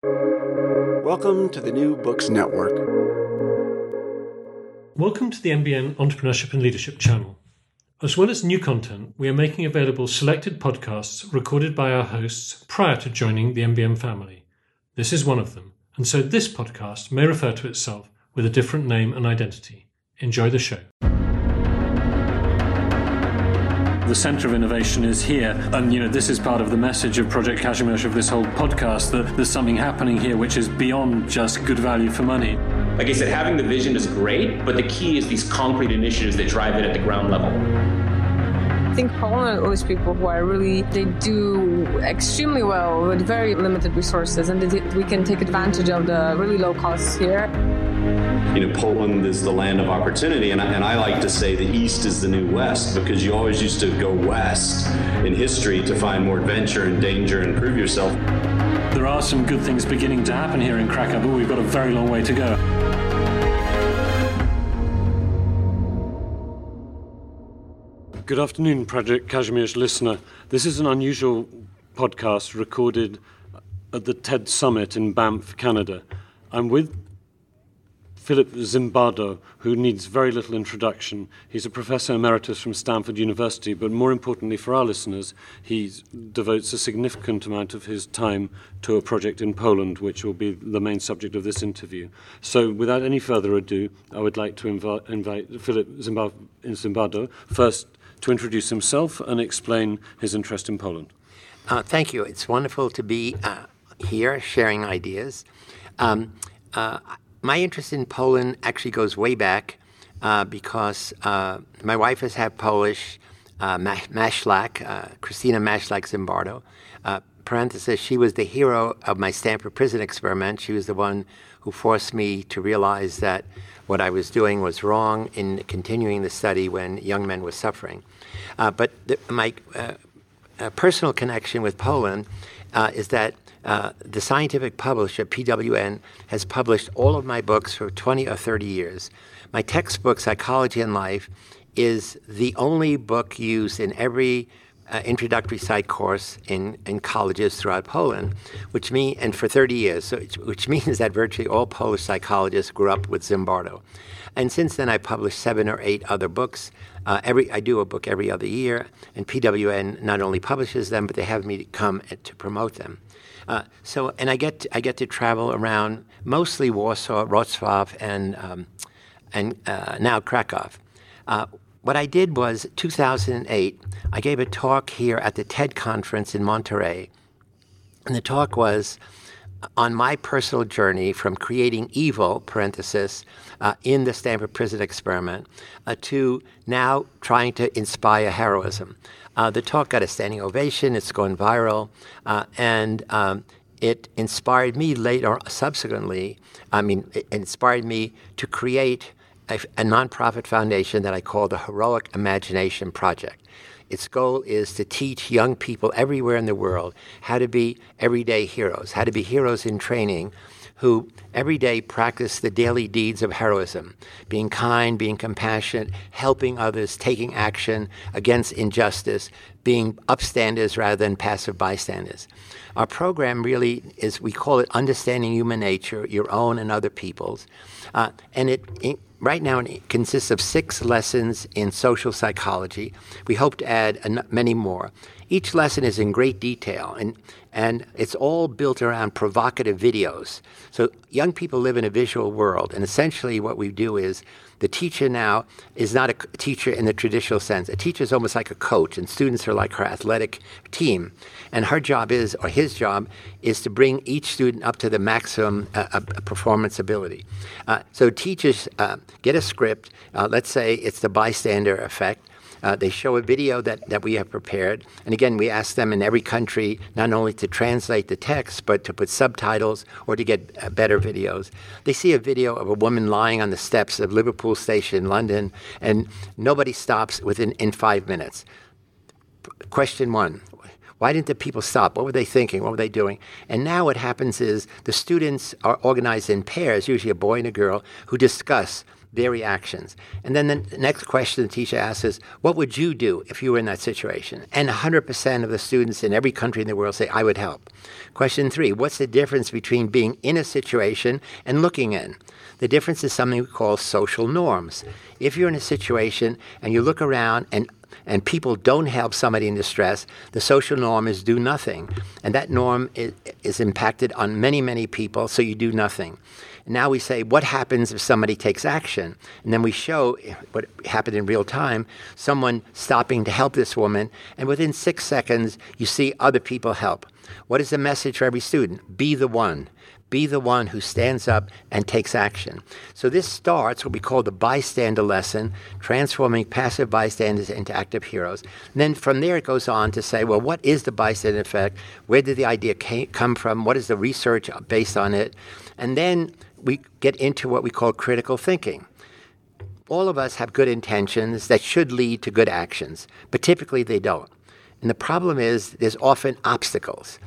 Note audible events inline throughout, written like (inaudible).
Welcome to the New Books Network. Welcome to the NBN Entrepreneurship and Leadership channel. As well as new content, we are making available selected podcasts recorded by our hosts prior to joining the NBN family. This is one of them, and so this podcast may refer to itself with a different name and identity. Enjoy the show the center of innovation is here. And, you know, this is part of the message of Project Kazimierz of this whole podcast that there's something happening here which is beyond just good value for money. Like I said, having the vision is great, but the key is these concrete initiatives that drive it at the ground level. I think Poland owes people who are really, they do extremely well with very limited resources, and we can take advantage of the really low costs here you know, Poland is the land of opportunity. And I, and I like to say the East is the new West because you always used to go West in history to find more adventure and danger and prove yourself. There are some good things beginning to happen here in Krakow, but we've got a very long way to go. Good afternoon, Project Kazimierz listener. This is an unusual podcast recorded at the TED Summit in Banff, Canada. I'm with Philip Zimbardo, who needs very little introduction. He's a professor emeritus from Stanford University, but more importantly for our listeners, he devotes a significant amount of his time to a project in Poland, which will be the main subject of this interview. So, without any further ado, I would like to invi- invite Philip Zimbardo first to introduce himself and explain his interest in Poland. Uh, thank you. It's wonderful to be uh, here sharing ideas. Um, uh, my interest in Poland actually goes way back uh, because uh, my wife is half Polish, uh, uh, Christina Maslach Zimbardo. Uh, parenthesis, she was the hero of my Stanford prison experiment. She was the one who forced me to realize that what I was doing was wrong in continuing the study when young men were suffering. Uh, but the, my uh, personal connection with Poland is that uh, the scientific publisher, PWN, has published all of my books for 20 or 30 years. My textbook, Psychology and Life, is the only book used in every uh, introductory psych course in, in colleges throughout Poland, which mean and for 30 years, so which (laughs) means that virtually all Polish psychologists grew up with Zimbardo. And since then, I published seven or eight other books. Uh, every I do a book every other year, and PWN not only publishes them, but they have me come to promote them. Uh, so, and I get to, I get to travel around mostly Warsaw, Wrocław, and um, and uh, now Krakow. Uh, what I did was 2008. I gave a talk here at the TED conference in Monterey, and the talk was on my personal journey from creating evil (parenthesis) uh, in the Stanford Prison Experiment uh, to now trying to inspire heroism. Uh, the talk got a standing ovation. It's gone viral, uh, and um, it inspired me later, subsequently. I mean, it inspired me to create a, a nonprofit foundation that I call the Heroic Imagination Project. Its goal is to teach young people everywhere in the world how to be everyday heroes, how to be heroes in training who every day practice the daily deeds of heroism being kind, being compassionate, helping others, taking action against injustice, being upstanders rather than passive bystanders. Our program really is, we call it Understanding Human Nature, your own and other people's. Uh, and it, it right now it consists of six lessons in social psychology. We hope to add many more. Each lesson is in great detail, and, and it's all built around provocative videos. So young people live in a visual world, and essentially what we do is the teacher now is not a teacher in the traditional sense. A teacher is almost like a coach, and students are like her athletic team. And her job is, or his job, is to bring each student up to the maximum uh, uh, performance ability. Uh, so teachers uh, get a script. Uh, let's say it's the bystander effect. Uh, they show a video that, that we have prepared. And again, we ask them in every country not only to translate the text, but to put subtitles or to get uh, better videos. They see a video of a woman lying on the steps of Liverpool Station in London, and nobody stops within in five minutes. Question one why didn't the people stop? What were they thinking? What were they doing? And now what happens is the students are organized in pairs, usually a boy and a girl, who discuss their reactions. And then the next question the teacher asks is, What would you do if you were in that situation? And 100% of the students in every country in the world say, I would help. Question three What's the difference between being in a situation and looking in? The difference is something we call social norms. If you're in a situation and you look around and and people don't help somebody in distress, the social norm is do nothing. And that norm is, is impacted on many, many people, so you do nothing. Now we say, what happens if somebody takes action? And then we show what happened in real time someone stopping to help this woman, and within six seconds, you see other people help. What is the message for every student? Be the one be the one who stands up and takes action. So this starts what we call the bystander lesson, transforming passive bystanders into active heroes. And then from there it goes on to say, well, what is the bystander effect? Where did the idea come from? What is the research based on it? And then we get into what we call critical thinking. All of us have good intentions that should lead to good actions, but typically they don't. And the problem is there's often obstacles.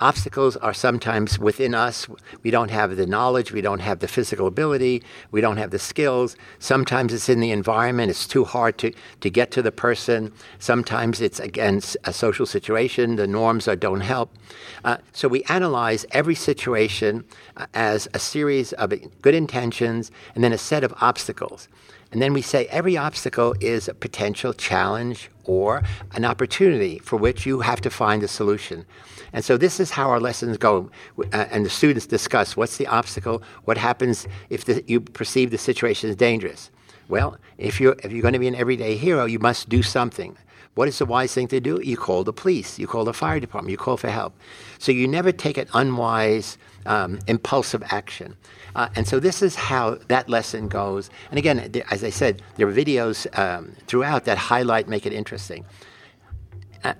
Obstacles are sometimes within us. We don't have the knowledge, we don't have the physical ability, we don't have the skills. Sometimes it's in the environment, it's too hard to, to get to the person. Sometimes it's against a social situation, the norms are, don't help. Uh, so we analyze every situation uh, as a series of good intentions and then a set of obstacles. And then we say every obstacle is a potential challenge or an opportunity for which you have to find a solution. And so this is how our lessons go. Uh, and the students discuss what's the obstacle, what happens if the, you perceive the situation is dangerous. Well, if you're, if you're going to be an everyday hero, you must do something. What is the wise thing to do? You call the police, you call the fire department, you call for help. So you never take an unwise, um, impulsive action. Uh, and so this is how that lesson goes. And again, as I said, there are videos um, throughout that highlight, make it interesting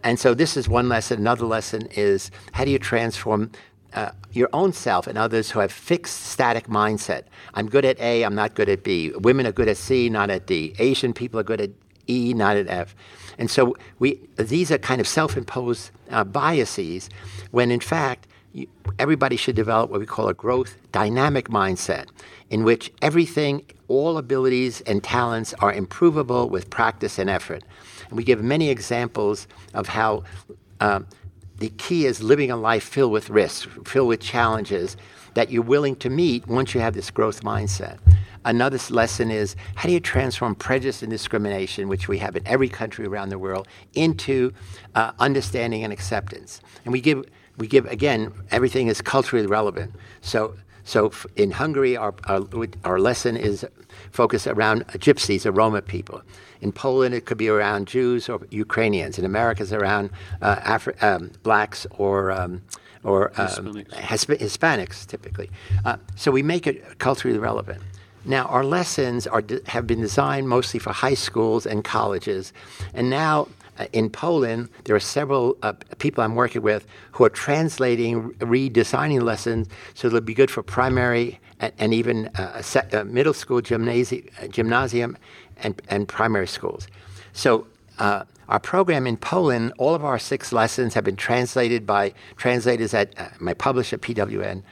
and so this is one lesson. Another lesson is how do you transform uh, your own self and others who have fixed static mindset. I'm good at A, I'm not good at B. Women are good at C, not at D. Asian people are good at E, not at F. And so we, these are kind of self-imposed uh, biases when in fact everybody should develop what we call a growth dynamic mindset in which everything, all abilities and talents are improvable with practice and effort. And we give many examples of how uh, the key is living a life filled with risks, filled with challenges that you're willing to meet once you have this growth mindset. Another lesson is how do you transform prejudice and discrimination, which we have in every country around the world, into uh, understanding and acceptance? And we give, we give again, everything is culturally relevant. So, so in Hungary, our, our, our lesson is focused around gypsies, or Roma people. In Poland, it could be around Jews or Ukrainians. In America, it's around uh, Afri- um, blacks or um, or um, Hispanics. Hispanics. typically. Uh, so we make it culturally relevant. Now, our lessons are have been designed mostly for high schools and colleges, and now in Poland, there are several uh, people I'm working with who are translating, redesigning lessons so they'll be good for primary and, and even uh, uh middle school gymnasium, uh, gymnasium and, and primary schools. So uh, our program in Poland, all of our six lessons have been translated by translators at uh, my publisher, PWN.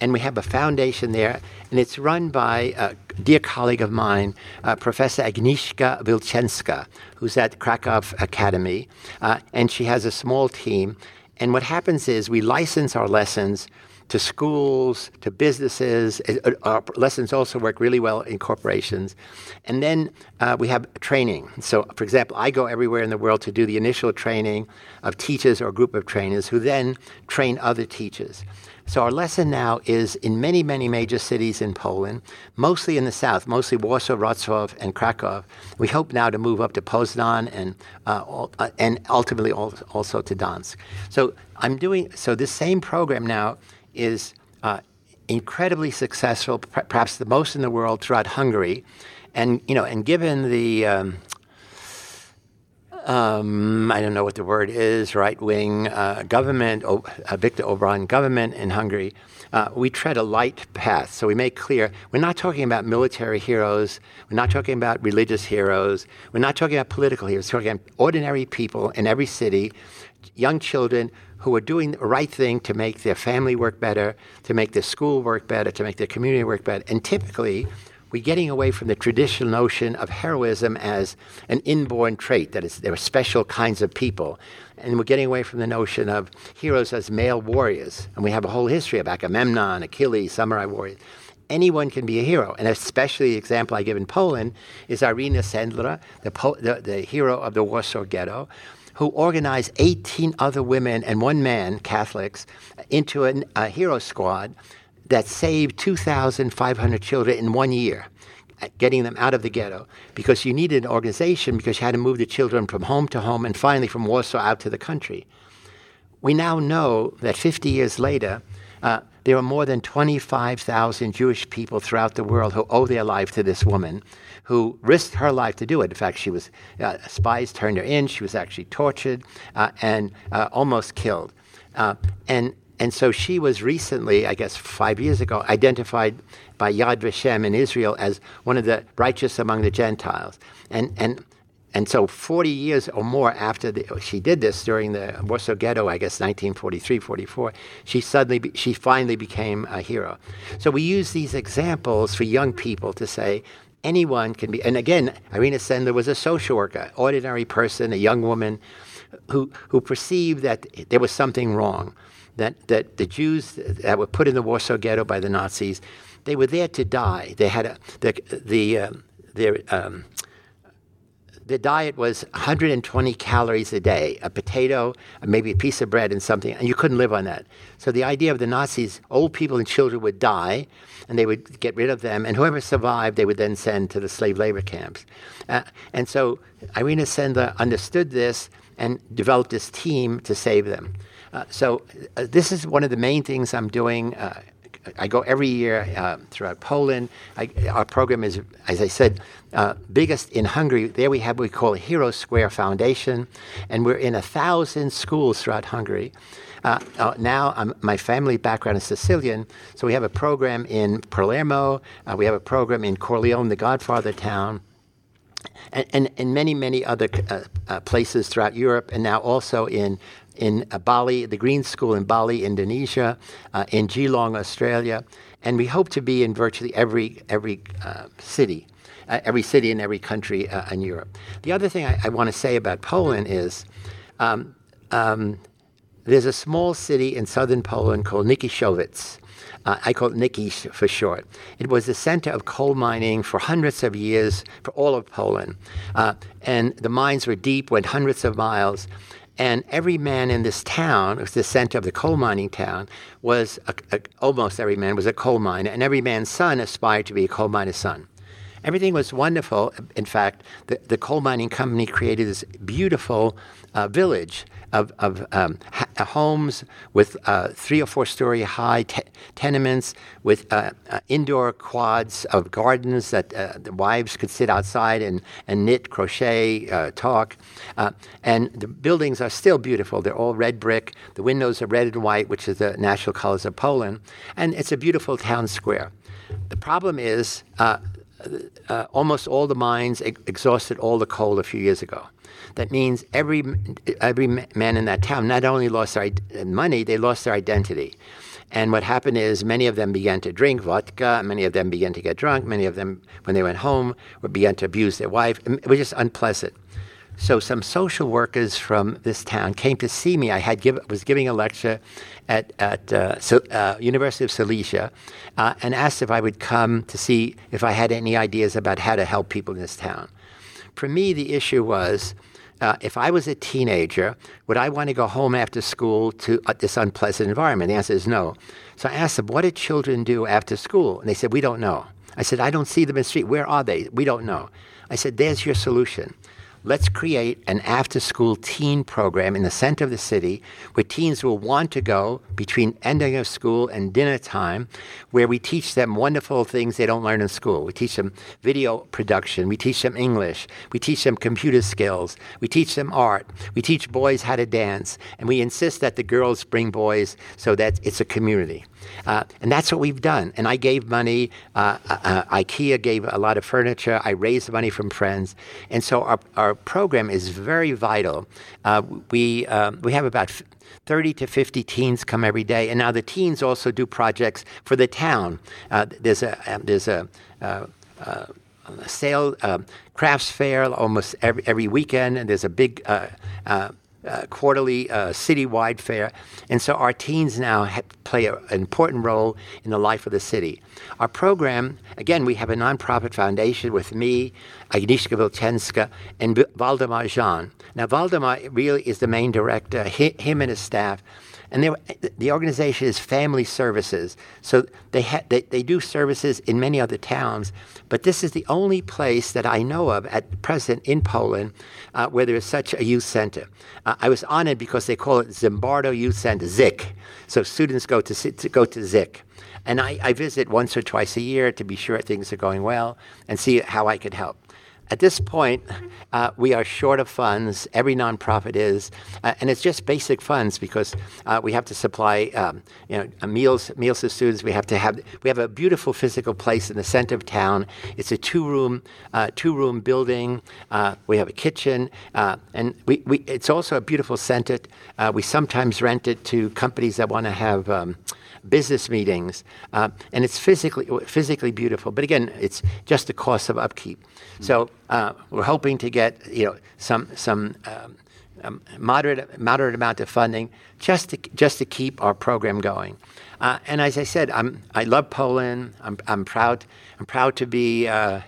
And we have a foundation there, and it's run by a dear colleague of mine, uh, Professor Agnieszka Wilczyńska, who's at Krakow Academy. Uh, and she has a small team. And what happens is we license our lessons to schools, to businesses. Uh, our lessons also work really well in corporations. And then uh, we have training. So, for example, I go everywhere in the world to do the initial training of teachers or a group of trainers who then train other teachers. So our lesson now is in many, many major cities in Poland, mostly in the south, mostly Warsaw, Wrocław, and Krakow. We hope now to move up to Poznan and uh, uh, and ultimately also to Gdansk. So I'm doing so. This same program now is uh, incredibly successful, perhaps the most in the world throughout Hungary, and you know, and given the um, um, I don't know what the word is, right wing uh, government, o- uh, Viktor Orban government in Hungary, uh, we tread a light path. So we make clear we're not talking about military heroes, we're not talking about religious heroes, we're not talking about political heroes, we're talking about ordinary people in every city, young children who are doing the right thing to make their family work better, to make their school work better, to make their community work better. And typically, we're getting away from the traditional notion of heroism as an inborn trait, that is, there are special kinds of people. And we're getting away from the notion of heroes as male warriors. And we have a whole history of Agamemnon, Achilles, samurai warriors. Anyone can be a hero. And especially the example I give in Poland is Irena Sendler, the, po- the, the hero of the Warsaw Ghetto, who organized 18 other women and one man, Catholics, into an, a hero squad that saved 2,500 children in one year, getting them out of the ghetto. Because you needed an organization because you had to move the children from home to home and finally from Warsaw out to the country. We now know that 50 years later, uh, there are more than 25,000 Jewish people throughout the world who owe their life to this woman who risked her life to do it. In fact, she was uh, spies turned her in. She was actually tortured uh, and uh, almost killed. Uh, and and so she was recently, I guess, five years ago, identified by Yad Vashem in Israel as one of the righteous among the Gentiles. And and and so 40 years or more after the, she did this during the Warsaw Ghetto, I guess 1943, 44, she suddenly, be, she finally became a hero. So we use these examples for young people to say, anyone can be. And again, Irena Sendler was a social worker, ordinary person, a young woman who, who perceived that there was something wrong, that, that the Jews that were put in the Warsaw Ghetto by the Nazis, they were there to die. They had a, the, the, uh, their, um, the diet was 120 calories a day, a potato, maybe a piece of bread, and something, and you couldn't live on that. So the idea of the Nazis, old people and children would die, and they would get rid of them, and whoever survived, they would then send to the slave labor camps. Uh, and so Irena Sendler understood this and developed this team to save them. Uh, so uh, this is one of the main things I'm doing. Uh, I go every year uh, throughout Poland. I, our program is, as I said, uh, biggest in Hungary. There we have what we call Hero Square Foundation, and we're in a thousand schools throughout Hungary. Uh, now, um, my family background is Sicilian, so we have a program in Palermo, we have a program in Corleone, the Godfather town, and, and, and many, many other uh, uh, places throughout Europe, and now also in in uh, Bali, the Green School in Bali, Indonesia, uh, in Geelong, Australia, and we hope to be in virtually every every uh, city, uh, every city in every country in Europe. The other thing I, I want to say about Poland is. Um, um, there's a small city in southern Poland called Nikiszowiec. Uh, I call it Nikisz for short. It was the center of coal mining for hundreds of years for all of Poland. Uh, and the mines were deep, went hundreds of miles. And every man in this town, it was the center of the coal mining town, was a, a, almost every man was a coal miner, and every man's son aspired to be a coal miner's son. Everything was wonderful. In fact, the, the coal mining company created this beautiful uh, village of, of um, ha- uh, homes with uh, three or four story high te- tenements with uh, uh, indoor quads of gardens that uh, the wives could sit outside and, and knit, crochet, talk. and the buildings are still beautiful. They're all red brick. The windows are red and white, which is the national colors of Poland. And it's a beautiful town square. The problem is uh, Uh, almost all the mines ex- exhausted all the coal a few years ago. That means every every man in that town not only lost their money, they lost their identity. And what happened is many of them began to drink vodka. Many of them began to get drunk. Many of them, when they went home, began to abuse their wife. It was just unpleasant. So some social workers from this town came to see me. I had give, was giving a lecture at, at uh, so, uh, University of Silesia uh, and asked if I would come to see if I had any ideas about how to help people in this town. For me, the issue was uh, if I was a teenager, would I want to go home after school to uh, this unpleasant environment? The answer is no. So I asked them, what do children do after school? And they said, we don't know. I said, I don't see them in the street. Where are they? We don't know. I said, there's your solution let's create an after school teen program in the center of the city where teens will want to go between ending of school and dinner time, where we teach them wonderful things they don't learn in school. We teach them video production, we teach them English, we teach them computer skills, we teach them art, we teach boys how to dance, and we insist that the girls bring boys so that it's a community. Uh, and that's what we've done. And I gave money. Uh, uh, uh IKEA gave a lot of furniture. I raised money from friends. And so our, our program is very vital. Uh, we, um, we have about 30 to 50 teens come every day. And now the teens also do projects for the town. Uh, there's a, um, there's a sale, um, crafts fair almost every, every weekend, and there's a big uh, quarterly uh, citywide fair. And so our teens now ha- play a, an important role in the life of the city. Our program, again, we have a nonprofit foundation with me, Agnieszka Wilczyńska, and Waldemar Jean. Now, Waldemar really is the main director, him and his staff. And they, the organization is Family Services. So they, ha- they, they do services in many other towns, but this is the only place that I know of at present in Poland uh, where there is such a youth center. Uh, I was honored because they call it Zimbardo Youth Center, ZIK. So students go to, to go to ZIK. And I, I visit once or twice a year to be sure things are going well and see how I could help. At this point, uh, we are short of funds. Every nonprofit is, uh, and it's just basic funds because uh, we have to supply, um, you know, meals meals to students. We have to have we have a beautiful physical place in the center of town. It's a two room uh, two room building. Uh, we have a kitchen, uh, and we, we it's also a beautiful center. we sometimes rent it to companies that want to have. Um, business meetings, uh, and it's physically physically beautiful. But again, it's just the cost of upkeep. So uh, we're hoping to get you know some some. Um, um, moderate moderate amount of funding just to just to keep our program going. Uh, and as I said, I'm I love Poland. I'm I'm proud I'm proud to be. Uh,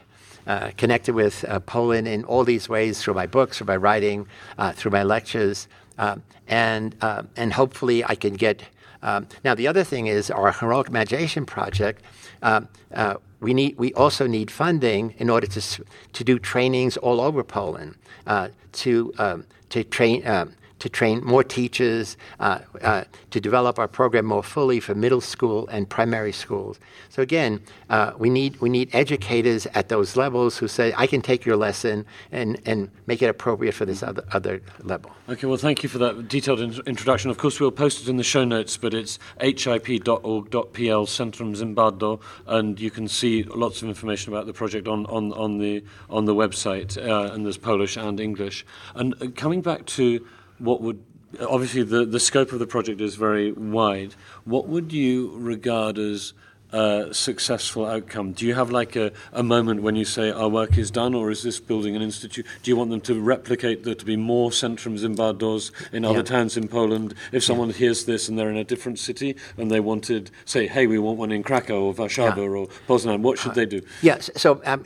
uh, connected with uh, Poland in all these ways through my books, through my writing, uh, through my lectures, uh, and and hopefully I can get um, now, the other thing is our Heroic Imagination Project. Uh, uh, we need. We also need funding in order to to do trainings all over Poland uh, to um, to train um, to train more teachers, uh, uh, to develop our program more fully for middle school and primary schools. So again, uh, we need we need educators at those levels who say, "I can take your lesson and and make it appropriate for this other other level." Okay, well, thank you for that detailed in- introduction. Of course, we'll post it in the show notes, but it's hip.org.pl Centrum Zimbardo, and you can see lots of information about the project on on on the on the website, uh, and there's Polish and English. And uh, coming back to what would obviously the, the scope of the project is very wide. What would you regard as a successful outcome? Do you have like a, a moment when you say our work is done, or is this building an institute? Do you want them to replicate there to be more Centrum Zimbardos in other yeah. towns in Poland? If someone yeah. hears this and they're in a different city and they wanted, say, hey, we want one in Krakow or Warszawa yeah. or Poznan, what should uh, they do? Yes, so um,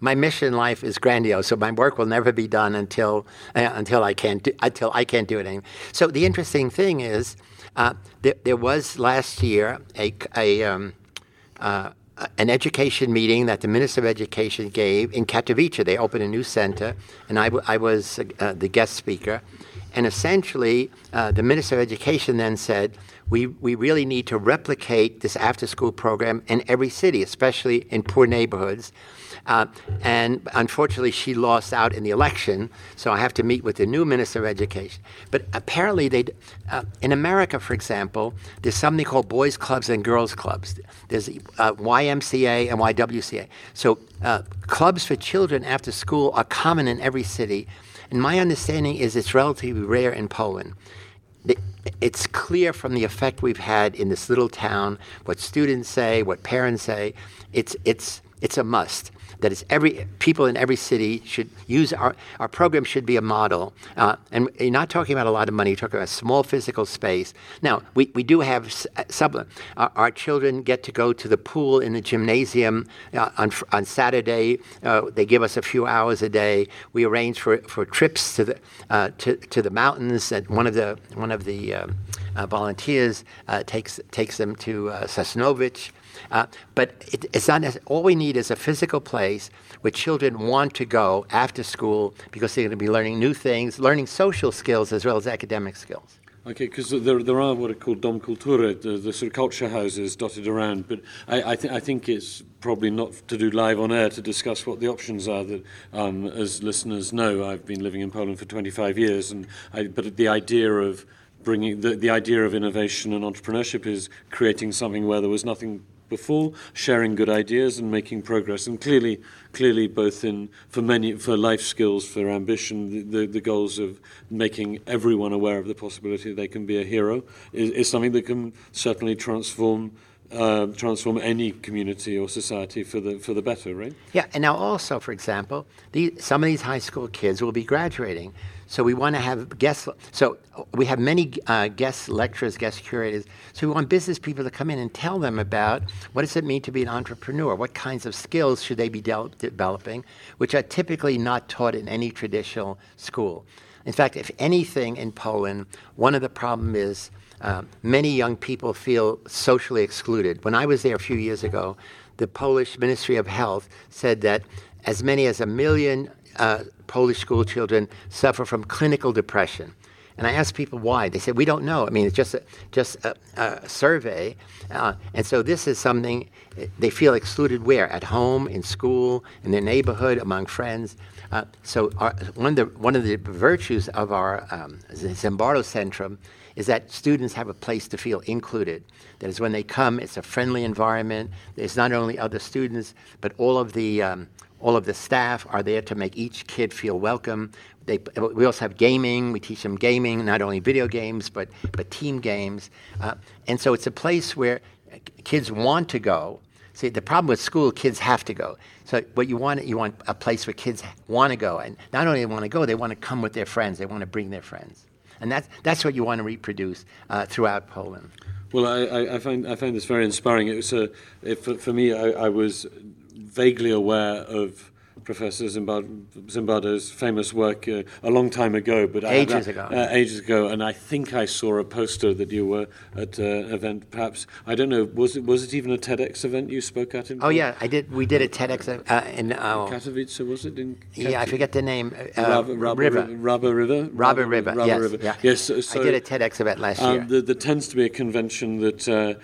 my mission in life is grandiose, so my work will never be done until uh, until I can't do, until I can't do it anymore. So the interesting thing is, uh, there, there, was last year a, a um, uh, an education meeting that the Minister of Education gave in Katowice. They opened a new center, and I, w- I was uh, the guest speaker. And essentially, uh, the Minister of Education then said, we, we really need to replicate this after school program in every city, especially in poor neighborhoods. Uh, and unfortunately, she lost out in the election, so I have to meet with the new Minister of Education. But apparently, they uh, in America, for example, there's something called boys' clubs and girls' clubs. There's uh, YMCA and YWCA. So uh, clubs for children after school are common in every city. And my understanding is it's relatively rare in Poland it's clear from the effect we've had in this little town, what students say, what parents say, it's, it's, it's a must that is every people in every city should use our our program should be a model. Uh, and you're not talking about a lot of money. You're talking about small physical space. Now we, we do have uh, sub. Our, our children get to go to the pool in the gymnasium uh, on on Saturday. Uh, they give us a few hours a day. We arrange for, for trips to the uh, to, to the mountains. And one of the one of the um, uh, volunteers takes takes them to uh, Sosnowiec. Uh, but it, it's not all we need is a physical place where children want to go after school because they're going to be learning new things, learning social skills as well as academic skills. Okay, because there, there are what are called dom cultura, the, the sort of culture houses dotted around, but I, I, th- I think it's probably not to do live on air to discuss what the options are. That, um, as listeners know, I've been living in Poland for 25 years, and I, but the idea of bringing the, the idea of innovation and entrepreneurship is creating something where there was nothing before, sharing good ideas and making progress. And clearly, clearly, both in for many for life skills, for ambition, the, the, the goals of making everyone aware of the possibility they can be a hero is, is something that can certainly transform uh, transform any community or society for the for the better, right? Yeah, and now also, for example, some of these high school kids will be graduating, so we want to have guests. So we have many uh, guest lecturers, guest curators. So we want business people to come in and tell them about what does it mean to be an entrepreneur, what kinds of skills should they be de- developing, which are typically not taught in any traditional school. In fact, if anything in Poland, one of the problems is uh, many young people feel socially excluded. When I was there a few years ago, the Polish Ministry of Health said that as many as a million uh, Polish school children suffer from clinical depression. And I asked people why. They said, we don't know. I mean, it's just a, just a, a survey. Uh, and so this is something they feel excluded where? At home, in school, in their neighborhood, among friends. Uh, so our, one, of the, one of the virtues of our um, Zimbardo Centrum is that students have a place to feel included. That is, when they come, it's a friendly environment. There's not only other students, but all of the um, all of the staff are there to make each kid feel welcome. They, we also have gaming. We teach them gaming, not only video games, but, but team games. Uh, and so it's a place where kids want to go. See, the problem with school, kids have to go. So what you want, you want a place where kids want to go. And not only want to go, they want to come with their friends. They want to bring their friends. And that's, that's what you want to reproduce uh, throughout Poland. Well, I, I, find, I find this very inspiring. It was a, it, for, for me, I, I was vaguely aware of Professor Zimbardo's famous work uh, a long time ago, but ages I, ago, uh, ages ago, and I think I saw a poster that you were at an uh, event. Perhaps I don't know. Was it was it even a TEDx event you spoke at? In oh yeah, I did. We did a TEDx uh, in uh, Katowice. Was it in? Katowice? Yeah, I forget the name. Uh, Rab- River. Rabba River. Rabba River. Yes. River. Yeah. Yes. So, I did a TEDx event last um, year. There, there tends to be a convention that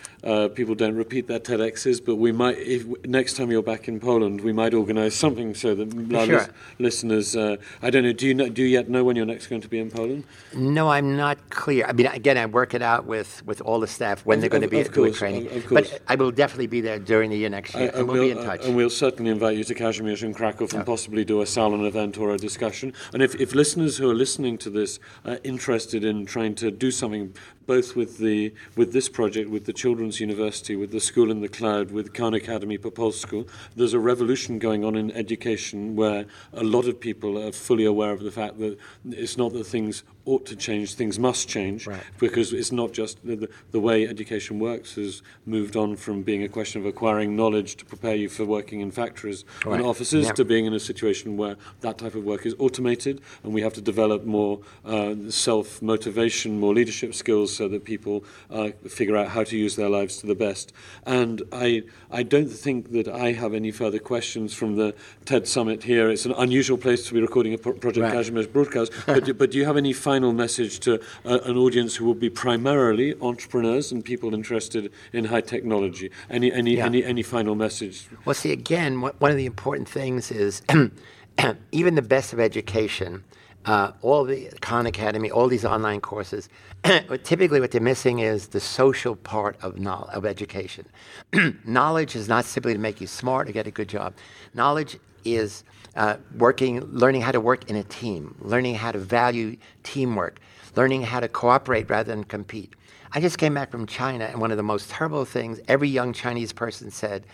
people don't repeat their TEDx's, but we might. If next time you're back in Poland, we might organise something so that sure listeners. Uh, I don't know. Do you know, do you yet know when you're next going to be in Poland? No, I'm not clear. I mean, again, I work it out with, with all the staff when of, they're going of, to be doing doing training. Of, course. But I will definitely be there during the year next year, and, and we'll, we'll be in touch. and we'll certainly invite you to Kazimierz and Krakow and possibly do a salon event or a discussion. And if, if listeners who are listening to this are interested in trying to do something both with the with this project, with the Children's University, with the School in the Cloud, with Khan Academy Popol School, there's a revolution going on in education where a lot of people are fully aware of the fact that it's not that things ought to change, things must change, right. because it's not just the, the, the, way education works has moved on from being a question of acquiring knowledge to prepare you for working in factories right. and offices yeah. to being in a situation where that type of work is automated and we have to develop more uh, self motivation, more leadership skills so that people uh, figure out how to use their lives to the best. And I, I don't think that I have any further questions from the TED Summit here. It's an unusual place to be recording a Project right. Kazimierz broadcast, (laughs) but, but do you have any final message to uh, an audience who will be primarily entrepreneurs and people interested in high technology? Any, any, yeah. any, any final message? Well, see, again, one of the important things is (clears throat) even the best of education. Uh, all the Khan Academy, all these online courses, (clears throat) typically what they're missing is the social part of knowledge, of education. (clears throat) knowledge is not simply to make you smart or get a good job. Knowledge is uh, working, learning how to work in a team, learning how to value teamwork, learning how to cooperate rather than compete. I just came back from China, and one of the most terrible things every young Chinese person said,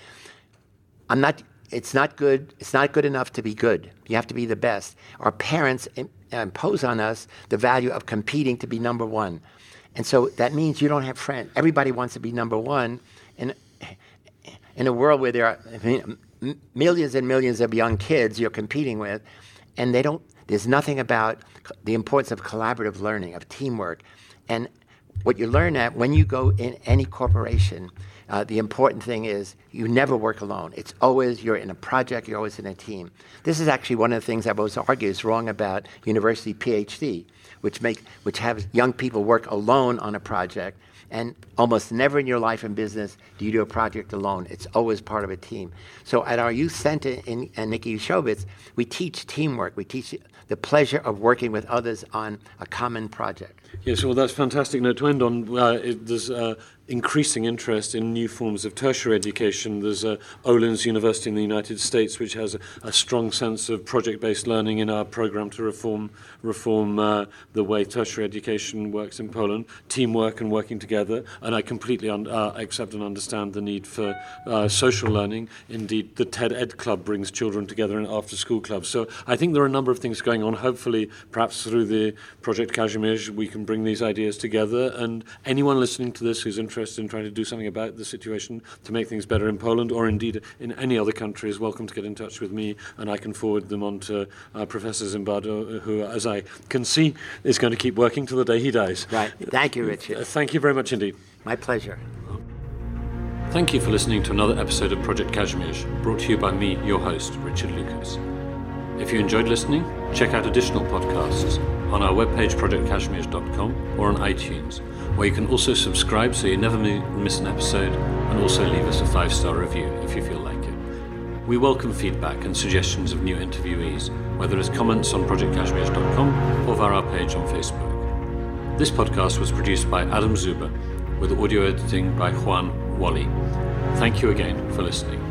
"I'm not. It's not good. It's not good enough to be good. You have to be the best." Our parents impose on us the value of competing to be number one, and so that means you don't have friends. Everybody wants to be number one, and in a world where there are millions and millions of young kids you're competing with, and they don't. There's nothing about the importance of collaborative learning, of teamwork, and what you learn at when you go in any corporation. Uh, the important thing is you never work alone. It's always you're in a project, you're always in a team. This is actually one of the things I've always argued is wrong about university PhD, which make which have young people work alone on a project and almost never in your life and business do you do a project alone. It's always part of a team. So at our youth center in, in Nikiszowiec, we teach teamwork. We teach the pleasure of working with others on a common project. Yes, well, that's fantastic note to end on. Uh, it, there's uh, increasing interest in new forms of tertiary education. There's uh, Olin's University in the United States, which has a, a strong sense of project-based learning in our program to reform reform uh, the way tertiary education works in Poland, teamwork and working together. And I completely un- uh, accept and understand the need for uh, social learning. Indeed, the TED Ed Club brings children together in after-school clubs. So I think there are a number of things going on. Hopefully, perhaps through the Project Kazimierz, we can bring these ideas together. And anyone listening to this who's interested interested in trying to do something about the situation to make things better in Poland or indeed in any other country is welcome to get in touch with me and I can forward them on to uh, Professor Zimbardo, who, as I can see, is going to keep working till the day he dies. Right. Thank you, Richard. Uh, thank you very much indeed. My pleasure. Thank you for listening to another episode of Project Kazimierz, brought to you by me, your host, Richard Lucas. If you enjoyed listening, check out additional podcasts on our webpage projectkazimierz.com or on iTunes where you can also subscribe so you never miss an episode and also leave us a five star review if you feel like it. We welcome feedback and suggestions of new interviewees, whether as comments on projectkazimierz.com or via our page on Facebook. This podcast was produced by Adam Zuber with audio editing by Juan Wally. Thank you again for listening.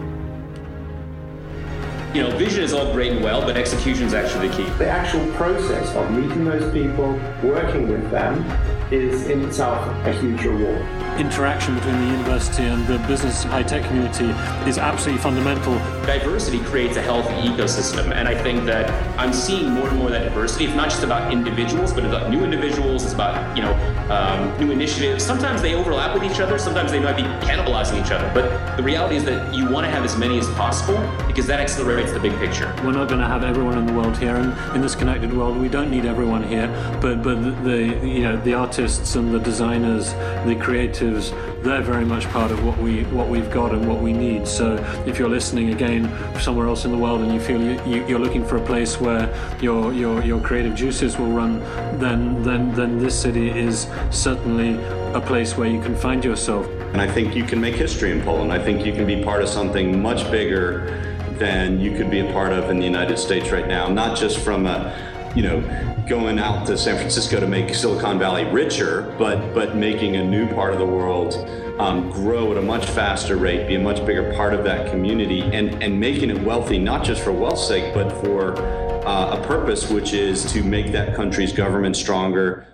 You know, vision is all great and well, but execution is actually the key. The actual process of meeting those people, working with them, is in itself a huge reward. Interaction between the university and the business high tech community is absolutely fundamental. Diversity creates a healthy ecosystem, and I think that I'm seeing more and more that diversity. It's not just about individuals, but about new individuals. It's about you know um, new initiatives. Sometimes they overlap with each other. Sometimes they might be cannibalizing each other. But the reality is that you want to have as many as possible because that accelerates the big picture. We're not going to have everyone in the world here, and in this connected world, we don't need everyone here. But but the you know the artists and the designers, the creatives, they're very much part of what we what we've got and what we need. So if you're listening again somewhere else in the world and you feel you, you, are looking for a place where your your your creative juices will run, then then then this city is certainly a place where you can find yourself. And I think you can make history in Poland. I think you can be part of something much bigger than you could be a part of in the United States right now. Not just from a you know, going out to San Francisco to make Silicon Valley richer, but but making a new part of the world um, grow at a much faster rate, be a much bigger part of that community, and and making it wealthy not just for wealth's sake, but for uh, a purpose, which is to make that country's government stronger,